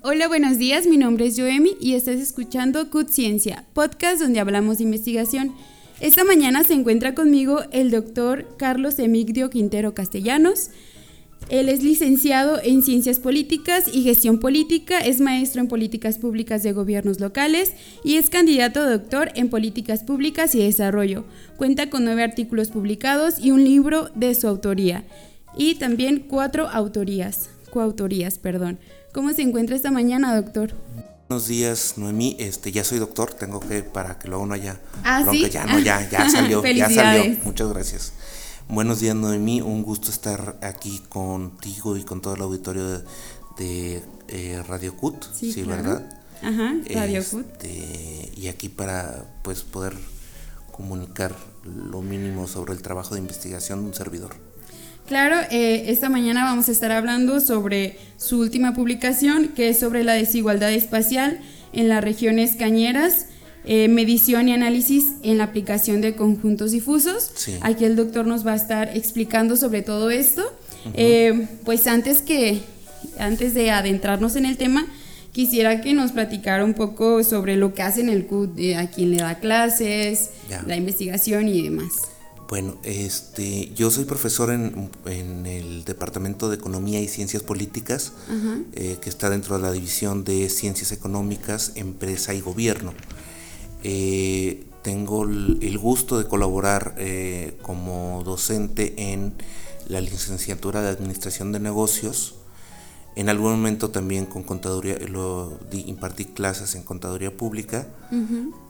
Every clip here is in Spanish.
Hola, buenos días. Mi nombre es Joemi y estás escuchando CUT Ciencia, podcast donde hablamos de investigación. Esta mañana se encuentra conmigo el doctor Carlos Emigdio Quintero Castellanos. Él es licenciado en Ciencias Políticas y Gestión Política, es maestro en Políticas Públicas de Gobiernos Locales y es candidato a doctor en Políticas Públicas y Desarrollo. Cuenta con nueve artículos publicados y un libro de su autoría. Y también cuatro autorías, coautorías, perdón. ¿Cómo se encuentra esta mañana, doctor? Buenos días, Noemí. Este, ya soy doctor, tengo que, para que luego no haya ¿Ah, ¿sí? ya, no, ya, ya salió, ya salió. Muchas gracias. Buenos días, Noemí. Un gusto estar aquí contigo y con todo el auditorio de, de, eh, Radio CUT, Sí, sí, claro. ¿verdad? Ajá, Radio CUT. Este, Y aquí para pues poder comunicar lo mínimo sobre el trabajo de investigación de un servidor. Claro, eh, esta mañana vamos a estar hablando sobre su última publicación, que es sobre la desigualdad espacial en las regiones cañeras, eh, medición y análisis en la aplicación de conjuntos difusos. Sí. Aquí el doctor nos va a estar explicando sobre todo esto. Eh, pues antes que, antes de adentrarnos en el tema, quisiera que nos platicara un poco sobre lo que hace en el CUT, eh, a quién le da clases, la investigación y demás. Bueno, este, yo soy profesor en, en el Departamento de Economía y Ciencias Políticas, eh, que está dentro de la División de Ciencias Económicas, Empresa y Gobierno. Eh, tengo el el gusto de colaborar eh, como docente en la licenciatura de Administración de Negocios. En algún momento también con contaduría, lo di- impartí clases en contaduría pública,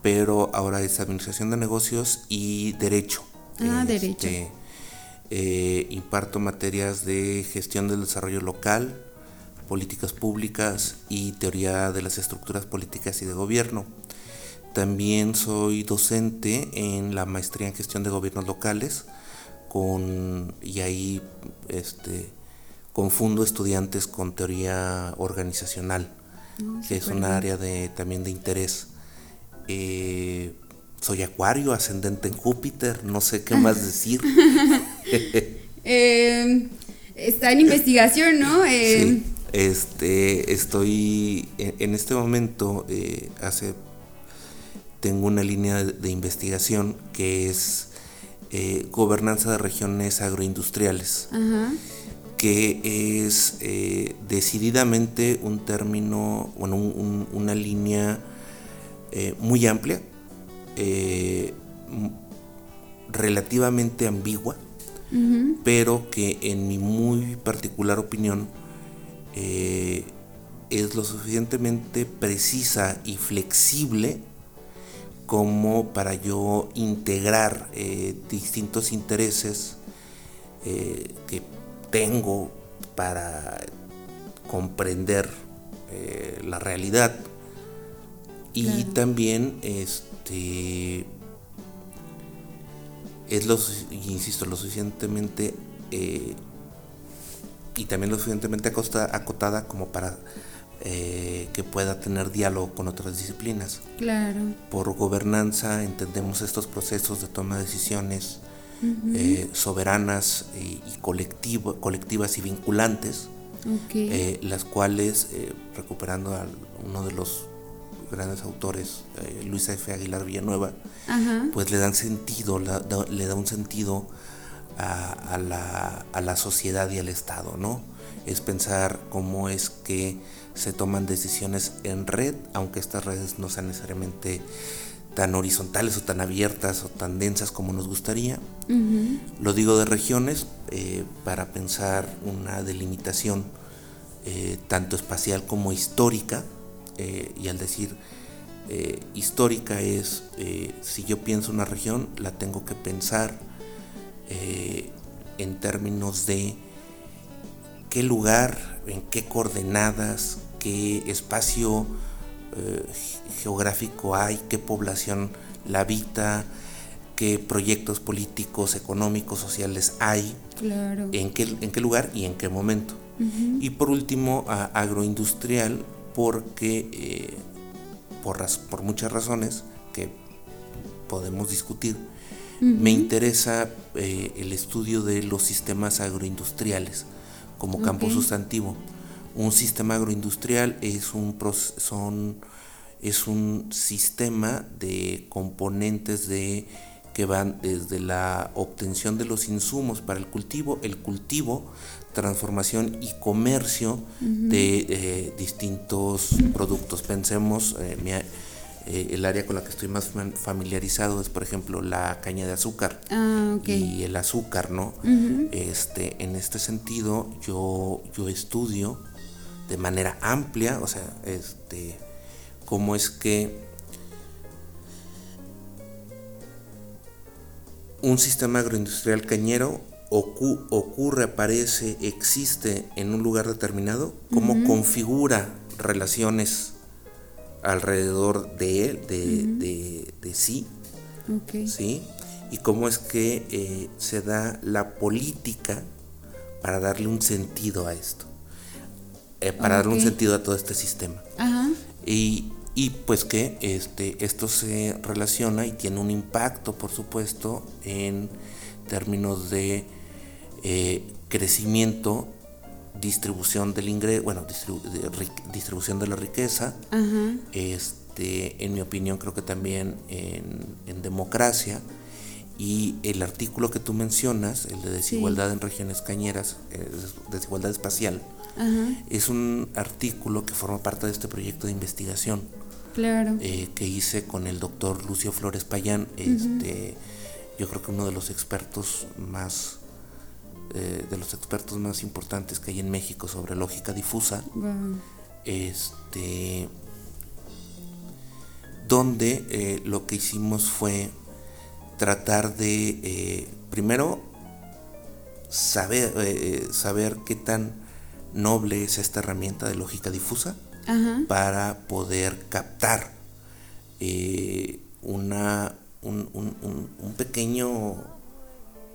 pero ahora es Administración de Negocios y Derecho. Ah, Este, Derecho. eh, imparto materias de gestión del desarrollo local, políticas públicas y teoría de las estructuras políticas y de gobierno. También soy docente en la maestría en gestión de gobiernos locales con y ahí este confundo estudiantes con teoría organizacional, que es un área de también de interés. Eh, soy acuario, ascendente en Júpiter, no sé qué más decir. Eh, está en investigación, ¿no? Eh, Sí, este, estoy en, en este momento, eh, hace, tengo una línea de, de investigación que es eh, gobernanza de regiones agroindustriales, Ajá. que es eh, decididamente un término, bueno, un- un- una línea eh, muy amplia, eh, relativamente ambigua, pero que en mi muy particular opinión eh, es lo suficientemente precisa y flexible como para yo integrar eh, distintos intereses eh, que tengo para comprender eh, la realidad y Claro. también este es lo, insisto, lo suficientemente eh, y también lo suficientemente acosta- acotada como para eh, que pueda tener diálogo con otras disciplinas. Claro. Por gobernanza entendemos estos procesos de toma de decisiones eh, soberanas y, y colectivo- colectivas y vinculantes, las cuales, recuperando a uno de los grandes autores, eh, Luis F. Aguilar Villanueva, Ajá. pues le dan sentido, la- da- le da un sentido a, a la, a la sociedad y al Estado, ¿no? Es pensar cómo es que se toman decisiones en red, aunque estas redes no sean necesariamente tan horizontales o tan abiertas o tan densas como nos gustaría. Lo digo de regiones eh, para pensar una delimitación eh, tanto espacial como histórica. Eh, y al decir eh, histórica es, eh, si yo pienso una región, la tengo que pensar en términos de qué lugar, en qué coordenadas, qué espacio ge- geográfico hay, qué población la habita, qué proyectos políticos, económicos, sociales hay, Claro. en qué, en qué lugar y en qué momento. Y por último, a- agroindustrial, porque eh, por, por muchas razones que podemos discutir, me interesa eh, el estudio de los sistemas agroindustriales como campo sustantivo. Un sistema agroindustrial es un, son, es un sistema de componentes de que van desde la obtención de los insumos para el cultivo, el cultivo, transformación y comercio de eh, distintos productos. Pensemos, eh, eh, el área con la que estoy más familiarizado es, por ejemplo, la caña de azúcar ah, y el azúcar, ¿no? este, en este sentido, yo, yo estudio de manera amplia, o sea, este, cómo es que un sistema agroindustrial cañero ocurre, aparece, existe en un lugar determinado, cómo configura relaciones alrededor de él, de, sí, sí, y cómo es que eh, se da la política para darle un sentido a esto, eh, para darle un sentido a todo este sistema. Y y pues que este, esto se relaciona y tiene un impacto, por supuesto, en términos de eh, crecimiento, distribución del ingreso, bueno, distribución de la riqueza, este, en mi opinión creo que también en, democracia, y el artículo que tú mencionas, el de desigualdad en regiones cañeras, eh, desigualdad espacial, es un artículo que forma parte de este proyecto de investigación eh, que hice con el doctor Lucio Flores Payán, este, yo creo que uno de los expertos más eh, de los expertos más importantes que hay en México sobre lógica difusa. Este donde eh, lo que hicimos fue tratar de primero saber saber qué tan noble es esta herramienta de lógica difusa para poder captar eh, una, un, pequeño,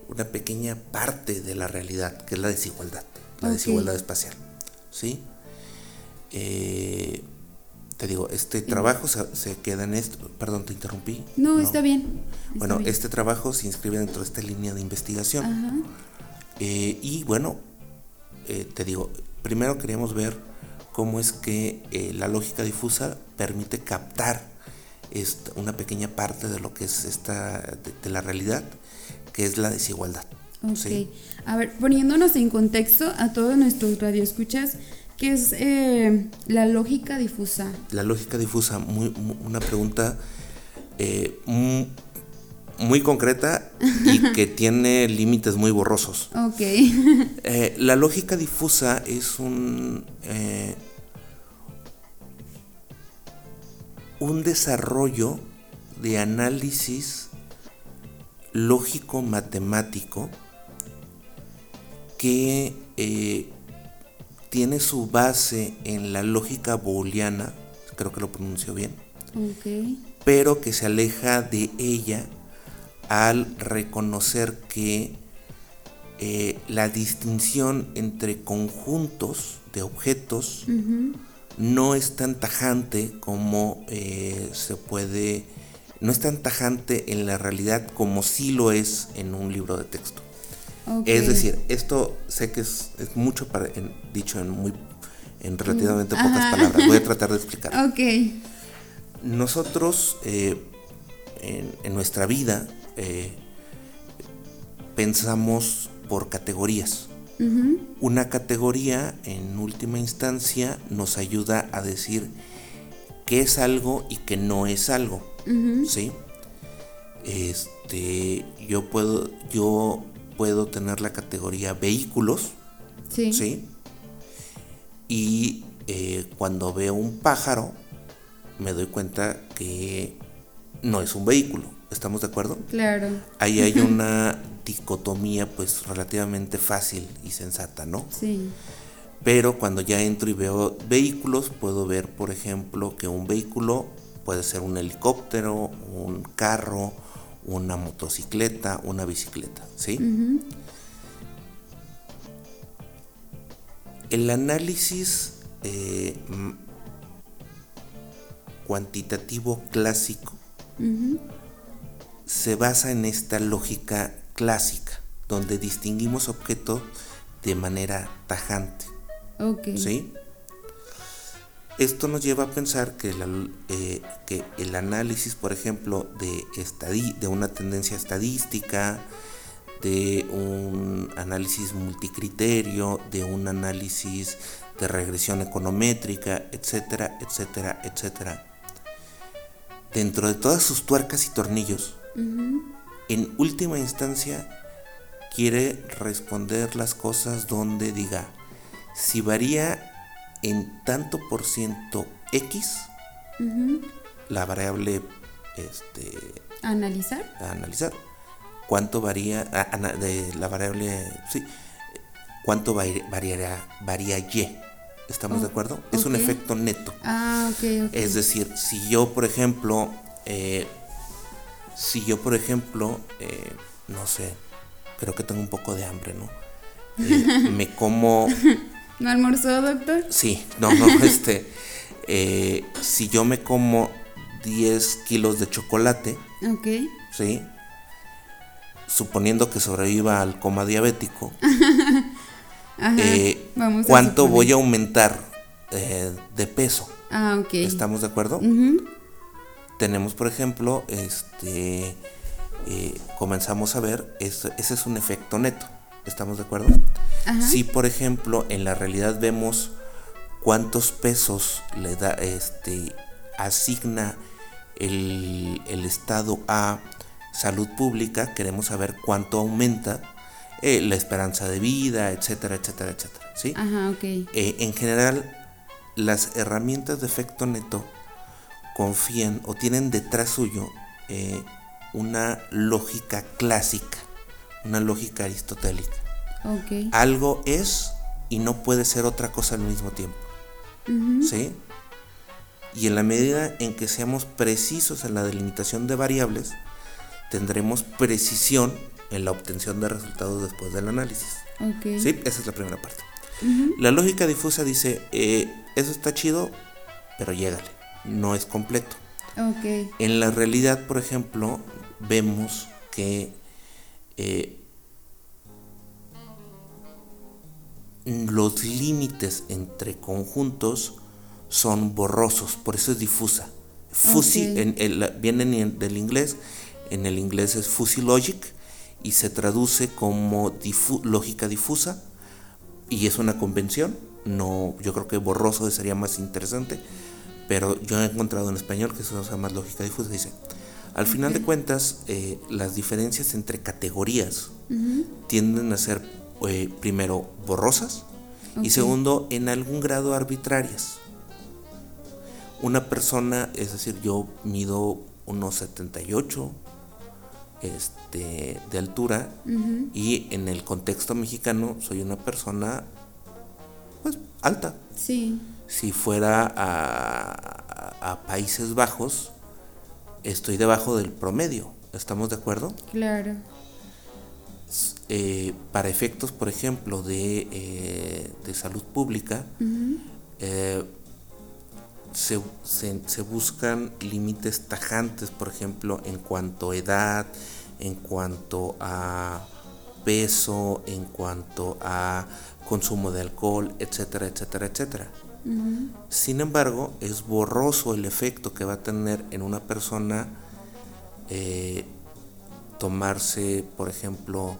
una pequeña parte de la realidad, que es la desigualdad, la desigualdad espacial. ¿sí? Eh, te digo, este trabajo se, queda en esto. Perdón, te interrumpí. No, está bien. bueno, este trabajo se inscribe dentro de esta línea de investigación. Eh, y bueno, te digo, primero queríamos ver cómo es que eh, la lógica difusa permite captar esta, una pequeña parte de lo que es esta de, la realidad, que es la desigualdad. Ok. A ver, poniéndonos en contexto a todos nuestros radioescuchas, ¿qué es eh, la lógica difusa? La lógica difusa, muy, una pregunta eh, muy, concreta y que tiene límites muy borrosos. Ok. la lógica difusa es un un desarrollo de análisis lógico-matemático que eh, tiene su base en la lógica booleana, creo que lo pronuncio bien, pero que se aleja de ella al reconocer que eh, la distinción entre conjuntos de objetos no es tan tajante como eh, se puede, no es tan tajante en la realidad como sí lo es en un libro de texto. Es decir, esto sé que es, mucho para, dicho en muy en relativamente pocas palabras. Voy a tratar de explicar. Ok. Nosotros eh, en, nuestra vida eh, pensamos por categorías. Una categoría, en última instancia, nos ayuda a decir qué es algo y qué no es algo. ¿Sí? Este, yo puedo, yo puedo tener la categoría vehículos. Sí. Y eh, cuando veo un pájaro, me doy cuenta que no es un vehículo. ¿Estamos de acuerdo? Claro. Ahí hay una dicotomía pues relativamente fácil y sensata, ¿no? Sí. Pero cuando ya entro y veo vehículos, puedo ver, por ejemplo, que un vehículo puede ser un helicóptero, un carro, una motocicleta, una bicicleta, ¿sí? El análisis eh, cuantitativo clásico se basa en esta lógica clásica, donde distinguimos objetos de manera tajante. Ok. ¿Sí? Esto nos lleva a pensar que, eh, que el análisis, por ejemplo, de, de una tendencia estadística, de un análisis multicriterio, de un análisis de regresión econométrica, etcétera, etcétera, etcétera. Dentro de todas sus tuercas y tornillos, en última instancia quiere responder las cosas donde diga, si varía en tanto por ciento X, la variable este, analizar. analizar. ¿Cuánto varía de la variable, sí, cuánto variará, varía Y? ¿Estamos de oh, acuerdo? Es un efecto neto. Ah, ok, Es decir, si yo, por ejemplo, eh, si yo, por ejemplo, eh, no sé, creo que tengo un poco de hambre, ¿no? Eh, me como... ¿No almorzó, doctor? Sí, no, no, este... si yo me como 10 kilos de chocolate, ok. ¿sí? Suponiendo que sobreviva al coma diabético, eh, ¿cuánto voy a aumentar eh, de peso? Ah, ok. ¿Estamos de acuerdo? Tenemos, por ejemplo, este, eh, comenzamos a ver, ese es un efecto neto. ¿Estamos de acuerdo? Si, por ejemplo, en la realidad vemos cuántos pesos le da, este, asigna el, el Estado a salud pública, queremos saber cuánto aumenta eh, la esperanza de vida, etcétera, etcétera, etcétera. ¿sí? Ajá, ok. Eh, en general, las herramientas de efecto neto confían o tienen detrás suyo eh, una lógica clásica, una lógica aristotélica. Okay. Algo es y no puede ser otra cosa al mismo tiempo. ¿Sí? Y en la medida en que seamos precisos en la delimitación de variables, tendremos precisión en la obtención de resultados después del análisis. ¿Sí? Esa es la primera parte. La lógica difusa dice, eh, eso está chido, pero llégale, no es completo. En la realidad, por ejemplo, vemos que eh, los límites entre conjuntos son borrosos, por eso es difusa. Fusi, en vienen del inglés, en el inglés es fuzzy logic y se traduce como lógica difusa y es una convención. No, yo creo que borroso sería más interesante, pero yo he encontrado en español que se usa más lógica difusa. Dice, al final de cuentas, eh, las diferencias entre categorías tienden a ser, eh, primero, borrosas y segundo, en algún grado arbitrarias. Una persona, es decir, yo mido unos 78, este, de altura y en el contexto mexicano soy una persona pues alta. Sí. Si fuera a, Países Bajos, estoy debajo del promedio. ¿Estamos de acuerdo? Claro. Eh, para efectos, por ejemplo, de, eh, de salud pública, se, se, buscan límites tajantes, por ejemplo, en cuanto a edad, en cuanto a peso, en cuanto a consumo de alcohol, etcétera, etcétera, etcétera. Sin embargo, es borroso el efecto que va a tener en una persona eh, tomarse, por ejemplo,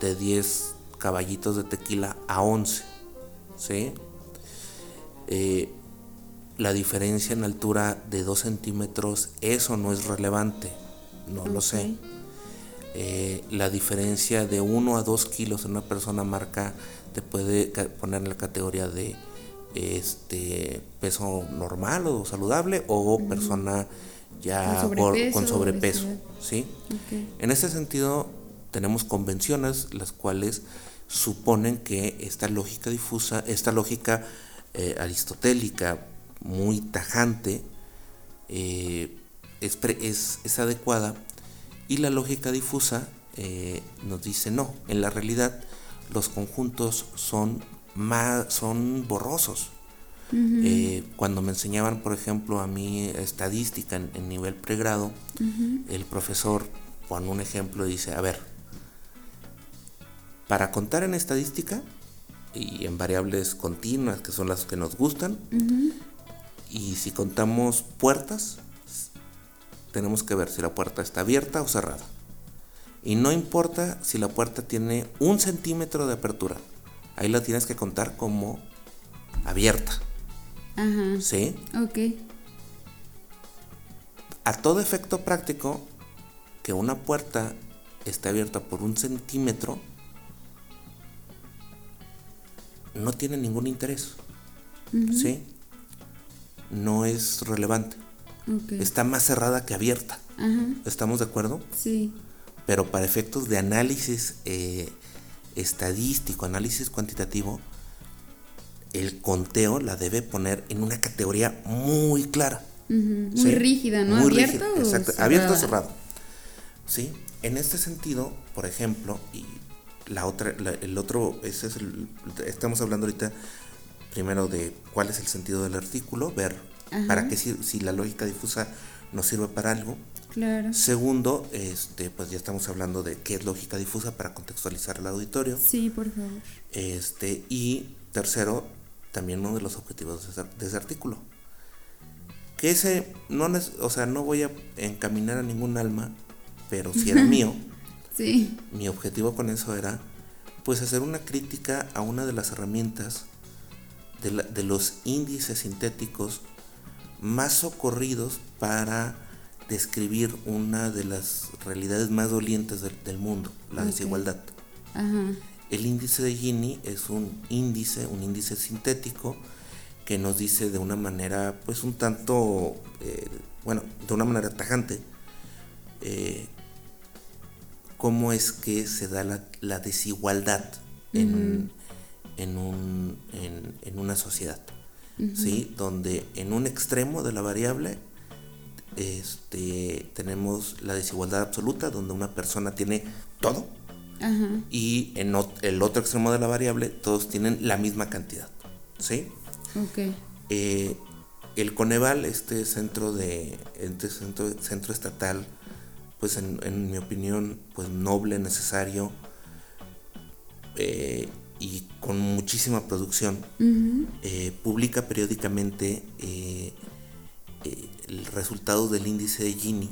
de 10 caballitos de tequila a 11. ¿sí? Eh, la diferencia en altura de 2 centímetros, eso no es relevante, no lo sé. Eh, la diferencia de 1 a 2 kilos en una persona marca te puede poner en la categoría de este peso normal o saludable o persona ya con sobrepeso, ¿sí? En ese sentido tenemos convenciones las cuales suponen que esta lógica difusa, esta lógica eh, aristotélica muy tajante, eh, es, es, adecuada y la lógica difusa eh, nos dice no, en la realidad los conjuntos son, más, son borrosos. Eh, cuando me enseñaban, por ejemplo, a mí estadística en, nivel pregrado, el profesor pone un ejemplo dice, a ver, para contar en estadística y en variables continuas, que son las que nos gustan, Y si contamos puertas, tenemos que ver si la puerta está abierta o cerrada. Y no importa si la puerta tiene un centímetro de apertura. Ahí la tienes que contar como abierta. Ajá. ¿Sí? Ok. A todo efecto práctico, que una puerta esté abierta por un centímetro no tiene ningún interés. ¿Sí? No es relevante. Está más cerrada que abierta. ¿Estamos de acuerdo? Sí. Pero para efectos de análisis eh, estadístico, análisis cuantitativo, el conteo la debe poner en una categoría muy clara. Muy ¿sí? rígida, ¿no? Muy ¿Abierto rígida, o exacto. cerrada? Abierto o cerrado. ¿Sí? En este sentido, por ejemplo, y la otra, la- el otro, ese es el, estamos hablando ahorita primero de cuál es el sentido del artículo, ver Ajá. para qué sir- si la lógica difusa nos sirve para algo. Claro. Segundo, este, pues ya estamos hablando de qué es lógica difusa para contextualizar al auditorio. Sí, por favor. Este, y tercero, también uno de los objetivos de ese, artículo. Que ese, no, o sea, no voy a encaminar a ningún alma, pero si era mío, Sí. mi objetivo con eso era, pues hacer una crítica a una de las herramientas de, la- de los índices sintéticos más socorridos para describir una de las realidades más dolientes del, del mundo, la desigualdad. Ajá. El índice de Gini es un índice, un índice sintético que nos dice de una manera, pues un tanto, eh, bueno, de una manera tajante, eh, cómo es que se da la, la desigualdad en, en, un, en, en una sociedad, ¿sí? Donde en un extremo de la variable este, tenemos la desigualdad absoluta, donde una persona tiene todo, Ajá. y en el otro extremo de la variable todos tienen la misma cantidad. ¿sí? Ok. Eh, el Coneval, este centro de este centro, centro estatal, pues en, en mi opinión, pues noble, necesario eh, y con muchísima producción, eh, publica periódicamente eh, el resultado del índice de Gini,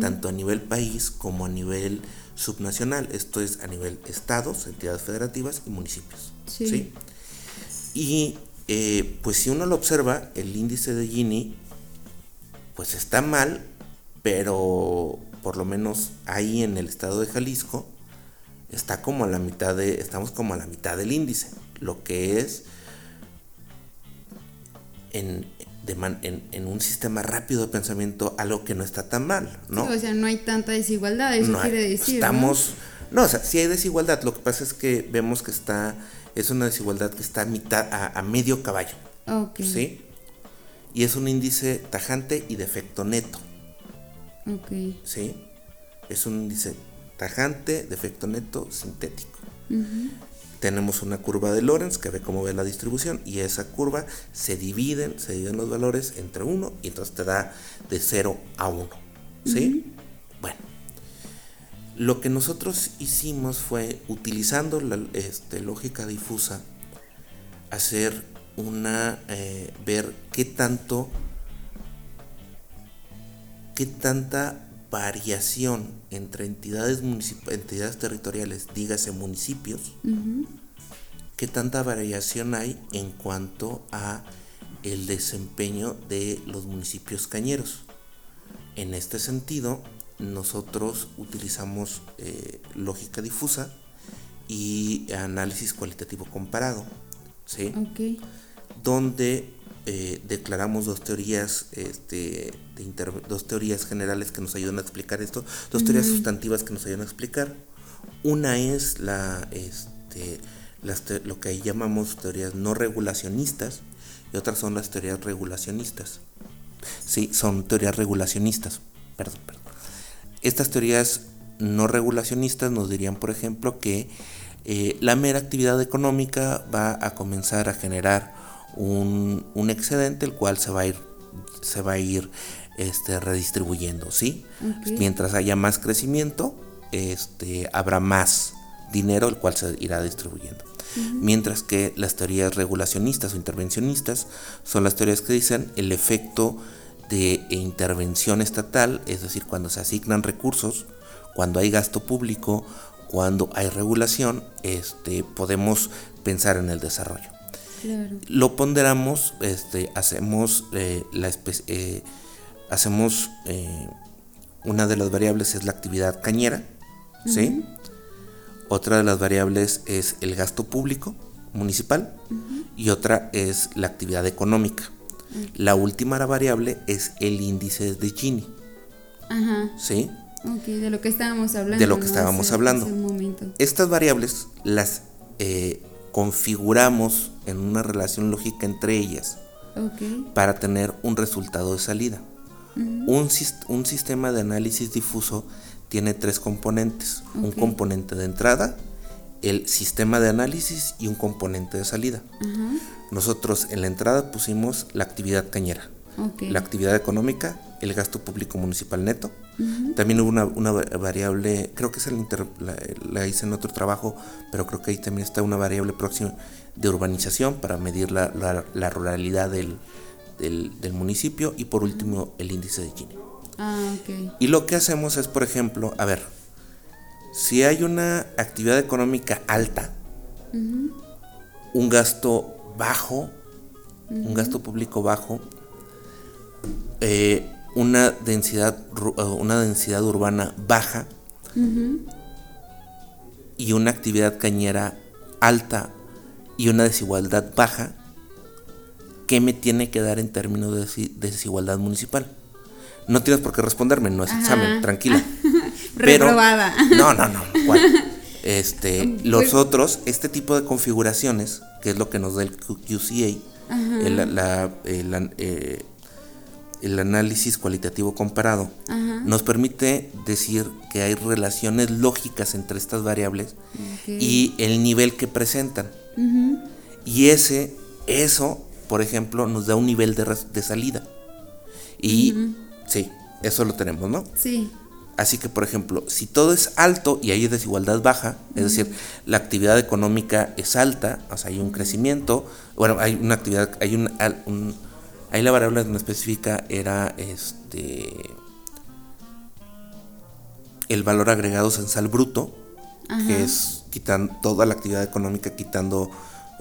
tanto a nivel país como a nivel subnacional, esto es a nivel estados, entidades federativas y municipios. Sí. ¿sí? Y eh, pues si uno lo observa, el índice de Gini, pues está mal, pero por lo menos ahí en el estado de Jalisco, está como a la mitad de, estamos como a la mitad del índice, lo que es en, de man- en, en un sistema rápido de pensamiento algo que no está tan mal, ¿no? Sí, o sea, no hay tanta desigualdad, eso No quiere decir. Estamos, ¿no? o sea, sí hay desigualdad, lo que pasa es que vemos que está, es una desigualdad que está a mitad, a, a medio caballo, Ok. ¿sí? Y es un índice tajante y de efecto neto, Ok. ¿sí? Es un índice tajante, de efecto neto, sintético. Ujú. Tenemos una curva de Lorenz que ve cómo ve la distribución y esa curva se dividen, se dividen los valores entre 1 y entonces te da de 0 a 1. ¿Sí? Bueno. Lo que nosotros hicimos fue, utilizando la este, lógica difusa, hacer una, eh, ver qué tanto, qué tanta variación entre entidades, entidades territoriales, dígase municipios, Ujú. qué tanta variación hay en cuanto a el desempeño de los municipios cañeros. En este sentido, nosotros utilizamos eh, lógica difusa y análisis cualitativo comparado, ¿sí? Ok. donde eh, declaramos dos teorías, este, de inter- dos teorías generales que nos ayudan a explicar esto, dos teorías sustantivas que nos ayudan a explicar. Una es la, este, las te- lo que ahí llamamos teorías no regulacionistas y otras son las teorías regulacionistas. Sí, son teorías regulacionistas. Perdón, perdón. Estas teorías no regulacionistas nos dirían, por ejemplo, que eh, la mera actividad económica va a comenzar a generar un, un excedente, el cual se va a ir, se va a ir este, redistribuyendo, ¿sí? Mientras haya más crecimiento, este, habrá más dinero el cual se irá distribuyendo. Mientras que las teorías regulacionistas o intervencionistas son las teorías que dicen el efecto de intervención estatal, es decir, cuando se asignan recursos, cuando hay gasto público, cuando hay regulación, este, podemos pensar en el desarrollo. Lo ponderamos, este, hacemos eh, la eh, hacemos eh, una de las variables es la actividad cañera, ¿sí? Otra de las variables es el gasto público municipal y otra es la actividad económica. La última variable es el índice de Gini. Ajá. ¿Sí? Ok, de lo que estábamos hablando. De lo que estábamos hablando. Estas variables las eh, configuramos en una relación lógica entre ellas para tener un resultado de salida. un, un sistema de análisis difuso tiene tres componentes. Un componente de entrada, el sistema de análisis y un componente de salida. Nosotros en la entrada pusimos la actividad cañera, la actividad económica, el gasto público municipal neto. También hubo una, variable, creo que es el la, hice en otro trabajo, pero creo que ahí también está una variable próxima de urbanización para medir la, ruralidad del, del, municipio y por último el índice de Gini. Ah, y lo que hacemos es, por ejemplo, a ver, si hay una actividad económica alta, un gasto bajo, un gasto público bajo, eh, una densidad, eh, una densidad urbana baja y una actividad cañera alta y una desigualdad baja, ¿qué me tiene que dar en términos de desigualdad municipal? No tienes por qué responderme, no es examen, tranquila. Pero, Reprobada. No, no, no. Este, pues los otros, este tipo de configuraciones, que es lo que nos da el QCA, el, eh, el, análisis cualitativo comparado, nos permite decir que hay relaciones lógicas entre estas variables y el nivel que presentan. Y ese, eso, por ejemplo, nos da un nivel de, de salida. Y Sí, eso lo tenemos, ¿no? Sí. Así que, por ejemplo, si todo es alto y hay desigualdad baja, es decir, la actividad económica es alta, o sea, hay un crecimiento, bueno, hay una actividad, hay un, ahí la variable no específica era este el valor agregado censal bruto, que es quitando toda la actividad económica, quitando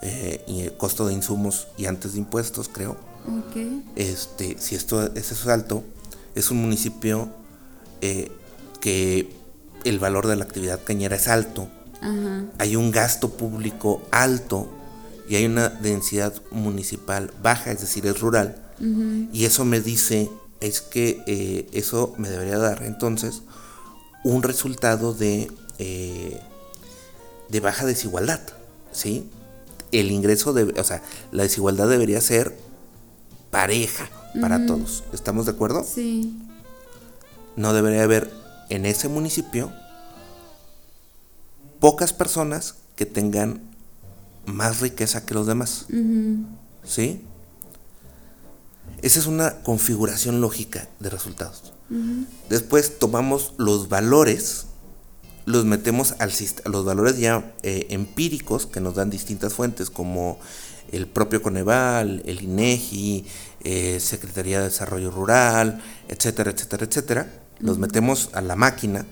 eh, el costo de insumos y antes de impuestos, creo. Okay. Este, si esto es, eso es alto, es un municipio eh, que el valor de la actividad cañera es alto, hay un gasto público alto y hay una densidad municipal baja, es decir, es rural. Y eso me dice, es que eh, eso me debería dar entonces un resultado de, eh, de baja desigualdad, ¿sí? El ingreso, de, o sea, la desigualdad debería ser pareja, para todos. ¿Estamos de acuerdo? Sí. No debería haber en ese municipio pocas personas que tengan más riqueza que los demás. ¿Sí? Esa es una configuración lógica de resultados. Después tomamos los valores, los metemos al los valores ya eh, empíricos que nos dan distintas fuentes como el propio Coneval, el INEGI, eh, Secretaría de Desarrollo Rural, etcétera, etcétera, etcétera. Los metemos a la máquina,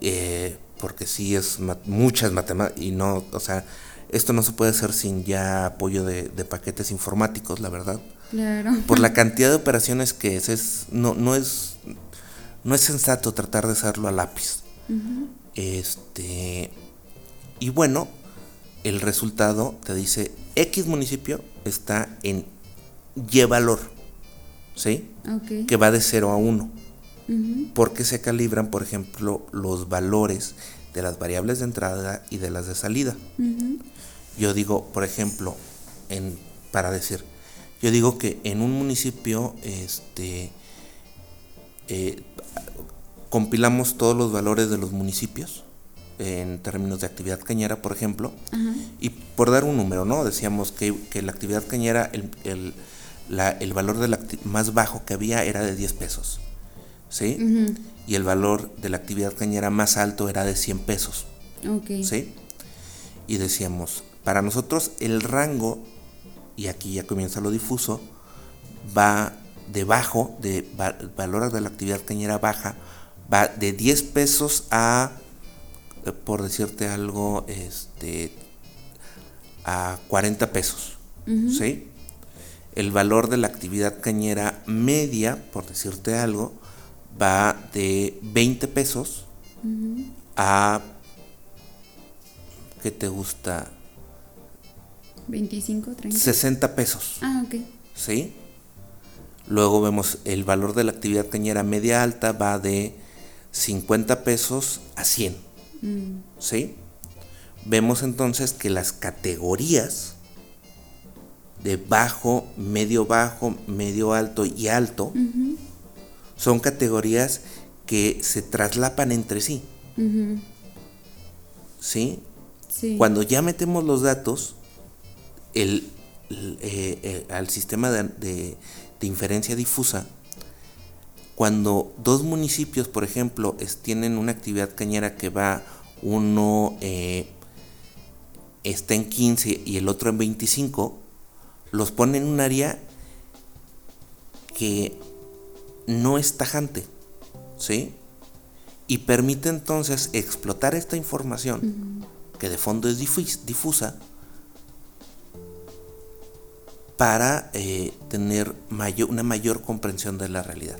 eh, porque sí es muchas matemáticas, y no, o sea, esto no se puede hacer sin ya apoyo de, paquetes informáticos, la verdad. Claro. Por la cantidad de operaciones que es, es no, no es no es sensato tratar de hacerlo a lápiz. Este y bueno, el resultado te dice X municipio está en Y valor, ¿sí? Que va de 0 a 1. Porque se calibran, por ejemplo, los valores de las variables de entrada y de las de salida. Yo digo, por ejemplo, en, para decir, yo digo que en un municipio este, eh, compilamos todos los valores de los municipios en términos de actividad cañera, por ejemplo. Y por dar un número, ¿no? Decíamos que, la actividad cañera, el, el, el valor de la más bajo que había era de 10 pesos, ¿sí? Y el valor de la actividad cañera más alto era de 100 pesos. ¿Sí? Y decíamos, para nosotros el rango, y aquí ya comienza lo difuso, va debajo de va- valor de la actividad cañera baja, va de 10 pesos a, por decirte algo, este, a 40 pesos. ¿Sí? El valor de la actividad cañera media, por decirte algo, va de 20 pesos a ¿qué te gusta? 25, 30. 60 pesos, Ah, ok. ¿sí? Luego vemos el valor de la actividad cañera media alta va de 50 pesos a 100, Mm, ¿sí? Vemos entonces que las categorías de bajo, medio bajo, medio alto y alto son categorías que se traslapan entre sí, ¿sí? Sí. Cuando ya metemos los datos el, el, eh, eh, al sistema de, de- de inferencia difusa, cuando dos municipios, por ejemplo, es- tienen una actividad cañera que va uno eh, está en 15 y el otro en 25, los pone en un área que no es tajante, ¿sí? Y permite entonces explotar esta información que de fondo es difus- difusa, para eh, tener mayor, una mayor comprensión de la realidad.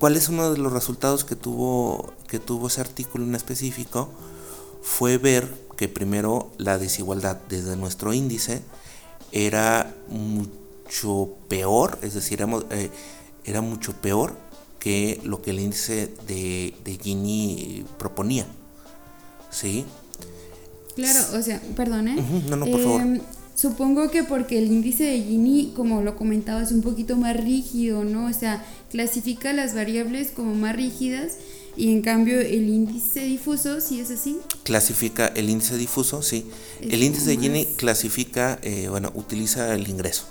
¿Cuál es uno de los resultados que tuvo, que tuvo ese artículo en específico? Fue ver que primero la desigualdad desde nuestro índice era mucho peor, es decir, era, eh, era mucho peor que lo que el índice de, de Gini proponía. ¿Sí? Claro, o sea, perdón, ¿eh? Ujú, no, no, por favor. Supongo que porque el índice de Gini, como lo comentaba, es un poquito más rígido, ¿no? O sea, clasifica las variables como más rígidas y en cambio el índice difuso, sí es así. Clasifica el índice difuso, sí. Es el índice de Gini clasifica, eh, bueno, utiliza el ingreso.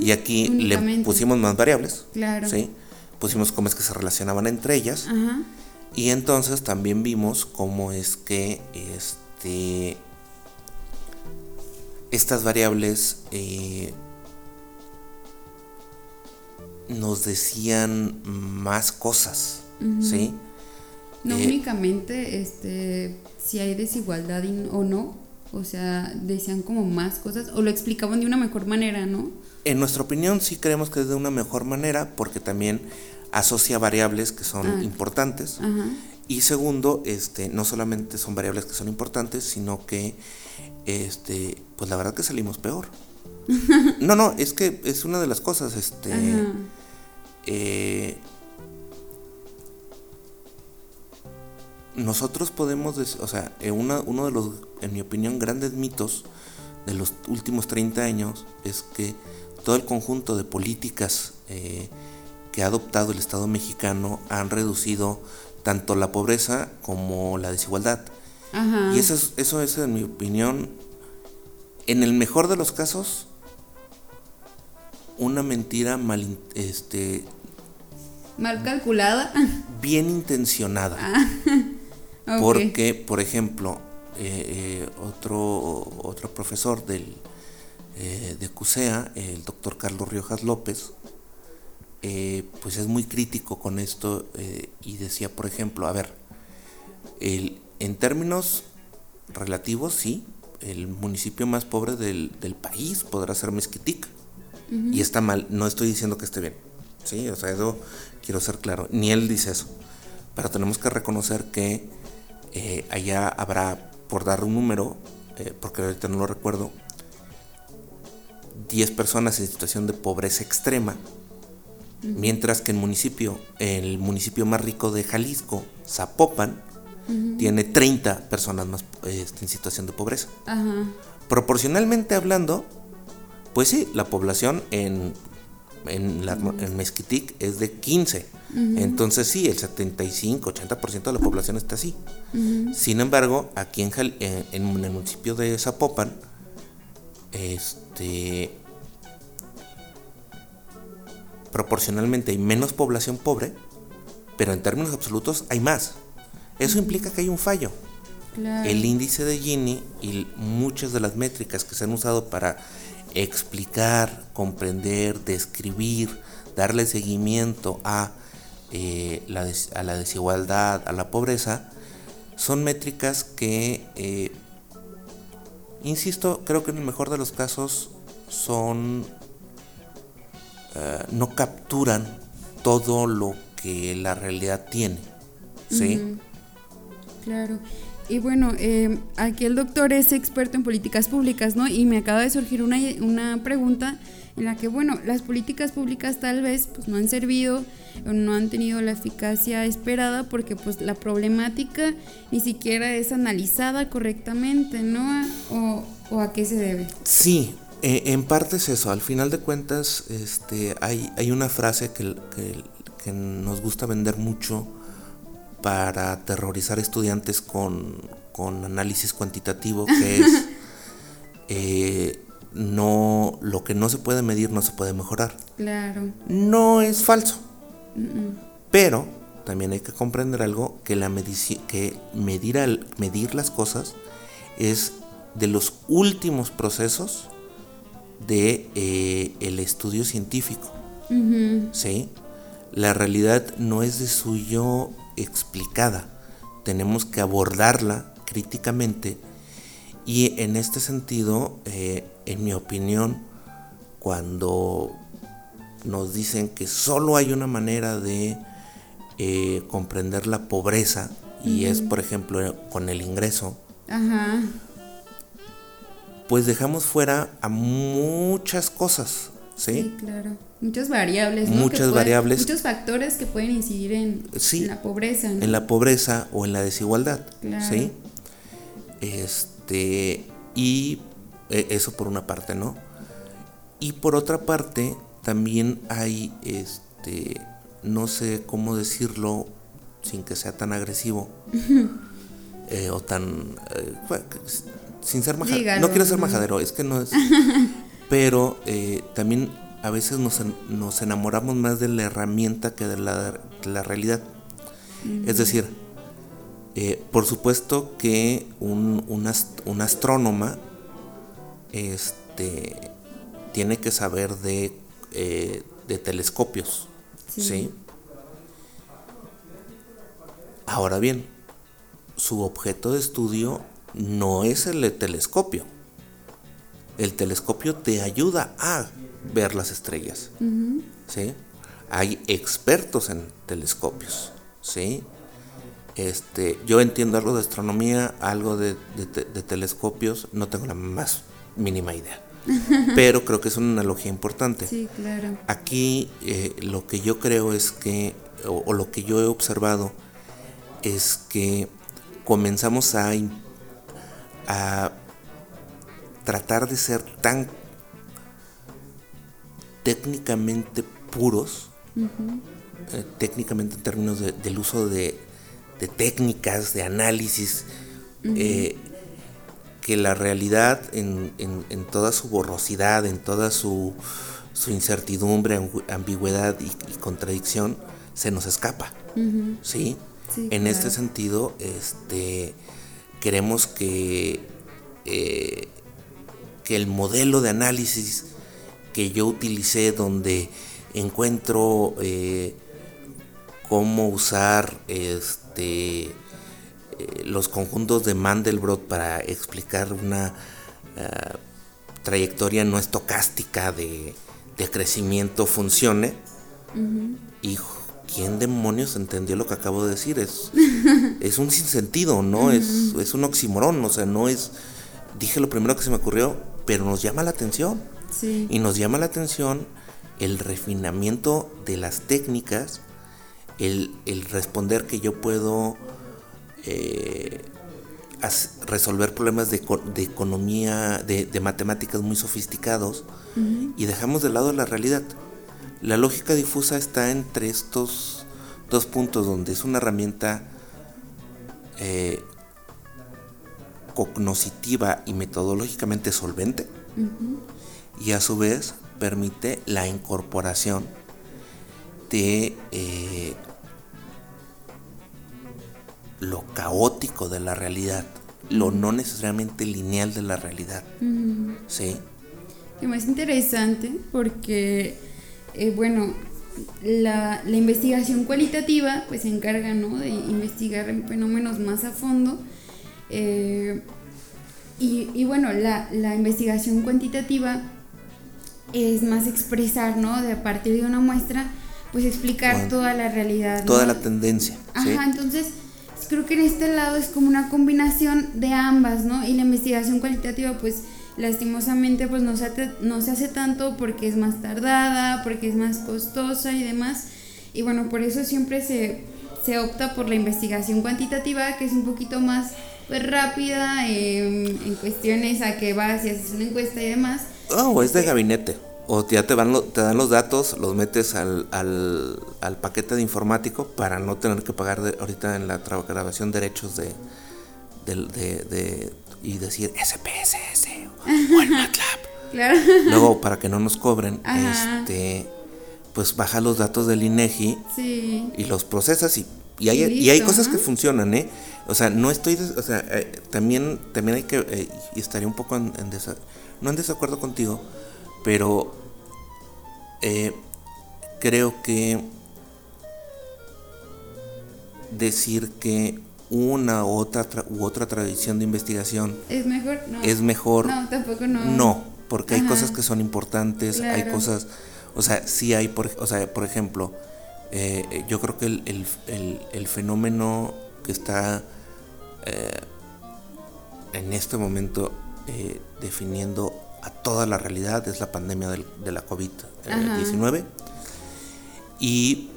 Y aquí le pusimos más variables, Claro. ¿sí? Pusimos cómo es que se relacionaban entre ellas. Ajá. Y entonces también vimos cómo es que este, estas variables eh, nos decían más cosas, ¿sí? No Eh, únicamente este si hay desigualdad o no, o sea, decían como más cosas o lo explicaban de una mejor manera, ¿no? En nuestra opinión sí creemos que es de una mejor manera porque también asocia variables que son Ah. importantes. Ajá. Y segundo, este, no solamente son variables que son importantes, sino que este, pues la verdad que salimos peor. no, no, es que es una de las cosas, este, eh, nosotros podemos, dec- o sea, eh, una- uno de los, en mi opinión, grandes mitos de los últimos 30 años es que todo el conjunto de políticas eh, que ha adoptado el Estado mexicano han reducido tanto la pobreza como la desigualdad. Ajá. Y eso es, eso es, en mi opinión, en el mejor de los casos, una mentira mal, este, Mal calculada. bien intencionada. Ok. Porque, por ejemplo, eh, eh, otro, otro profesor del, eh, de CUSEA, el doctor Carlos Riojas López, pues es muy crítico con esto y decía, por ejemplo, a ver, el, en términos relativos, sí, el municipio más pobre del, del país podrá ser Mezquitic. Y está mal, no estoy diciendo que esté bien. Sí, o sea, eso quiero ser claro. Ni él dice eso. Pero tenemos que reconocer que eh, allá habrá, por dar un número, eh, porque ahorita no lo recuerdo, 10 personas en situación de pobreza extrema, mientras que el municipio, el municipio más rico de Jalisco, Zapopan, tiene 30 personas más este, en situación de pobreza. Proporcionalmente hablando, pues sí, la población en, en, la, en Mezquitic es de 15. Entonces sí, el 75-80% de la población está así. Sin embargo, aquí en, Jal- en, en el municipio de Zapopan, este, proporcionalmente hay menos población pobre, pero en términos absolutos hay más. Eso implica que hay un fallo. El índice de Gini y muchas de las métricas que se han usado para explicar, comprender, describir, darle seguimiento a, eh, la, a la desigualdad, a la pobreza, son métricas que, eh, insisto, creo que en el mejor de los casos son, eh, no capturan todo lo que la realidad tiene. ¿Sí? Claro. Y bueno, eh, aquí el doctor es experto en políticas públicas, ¿no? Y me acaba de surgir una, una pregunta en la que, bueno, las políticas públicas tal vez pues, no han servido no han tenido la eficacia esperada porque pues la problemática ni siquiera es analizada correctamente, ¿no? ¿O, o a qué se debe? Sí, eh, en parte es eso. Al final de cuentas, este, hay, hay una frase que, que, que nos gusta vender mucho para aterrorizar estudiantes con, análisis cuantitativo, que es eh, no lo que no se puede medir no se puede mejorar. Claro. No es falso. Pero también hay que comprender algo que la que medir, medir las cosas es de los últimos procesos de eh, el estudio científico. ¿Sí? La realidad no es de suyo explicada. Tenemos que abordarla críticamente y en este sentido, eh, en mi opinión, cuando nos dicen que solo hay una manera de eh, comprender la pobreza y es, por ejemplo, con el ingreso, pues dejamos fuera a muchas cosas, ¿sí? claro. Muchas variables. Muchas variables. Muchos factores que pueden incidir en, la pobreza. En la pobreza o en la desigualdad. ¿Sí? Este, y e, eso por una parte, ¿no? Y por otra parte, también hay, este, no sé cómo decirlo sin que sea tan agresivo eh, o tan, eh, sin ser majadero. No quiero ser majadero, es que no es. pero eh, también a veces nos, enamoramos más de la herramienta que de la, realidad. Es decir, eh, por supuesto que un, un, astrónoma este, tiene que saber de, eh, de telescopios. Sí. Ahora bien, su objeto de estudio no es el telescopio. El telescopio te ayuda a ver las estrellas. ¿sí? Hay expertos en telescopios. ¿sí? Este, yo entiendo algo de astronomía, algo de, telescopios, no tengo la más mínima idea. Pero creo que es una analogía importante. Sí, claro. Aquí eh, lo que yo creo es que, o, lo que yo he observado, es que comenzamos a, a tratar de ser tan técnicamente puros, eh, técnicamente en términos del uso de, técnicas, de análisis, eh, que la realidad en, toda su borrosidad, en toda su, incertidumbre, ambigüedad y, contradicción, se nos escapa. ¿sí? en este sentido, este, queremos que, eh, que el modelo de análisis que yo utilicé donde encuentro eh, cómo usar este eh, los conjuntos de Mandelbrot para explicar una eh, trayectoria no estocástica de, crecimiento funcione. Y ¿quién demonios entendió lo que acabo de decir? Es, es un sinsentido, ¿no? es, es un oximorón, o sea, no es... Dije lo primero que se me ocurrió, pero nos llama la atención. Y nos llama la atención el refinamiento de las técnicas, el, responder que yo puedo eh, resolver problemas de, economía, de, matemáticas muy sofisticados, y dejamos de lado la realidad. La lógica difusa está entre estos dos puntos, donde es una herramienta eh, cognoscitiva y metodológicamente solvente y a su vez permite la incorporación de eh, lo caótico de la realidad, lo no necesariamente lineal de la realidad. Sí. Y más interesante porque, eh, bueno, la, investigación cualitativa pues se encarga ¿no? de investigar fenómenos más a fondo. Eh, y, bueno, la, la, investigación cuantitativa es más expresar, ¿no? De a partir de una muestra, pues explicar toda la realidad. Toda la tendencia. Ajá, entonces creo que en este lado es como una combinación de ambas, ¿no? Y la investigación cualitativa, pues lastimosamente, pues no se, no se hace tanto porque es más tardada, porque es más costosa y demás. Y bueno, por eso siempre se, se opta por la investigación cuantitativa, que es un poquito más pues, rápida em, en cuestiones a que vas y haces una encuesta y demás. Oh, es de gabinete. O ya te, van te dan los datos, los metes al, al, al paquete de informático para no tener que pagar ahorita en la grabación derechos de, de, y decir SPSS o en MATLAB. Luego, para que no nos cobren, este pues baja los datos del INEGI y los procesas y, y hay, y hay cosas que funcionan, ¿eh? O sea, no estoy, o sea, eh, también, también hay que, eh, y estaría un poco en, no en desacuerdo contigo, pero eh, creo que decir que una u otra u otra tradición de investigación es mejor no. es mejor no tampoco no. no porque hay cosas que son importantes hay cosas o sea sí hay por o sea por ejemplo eh, yo creo que el, el, el, fenómeno que está eh, en este momento eh, definiendo a toda la realidad es la pandemia de la COVID-19 y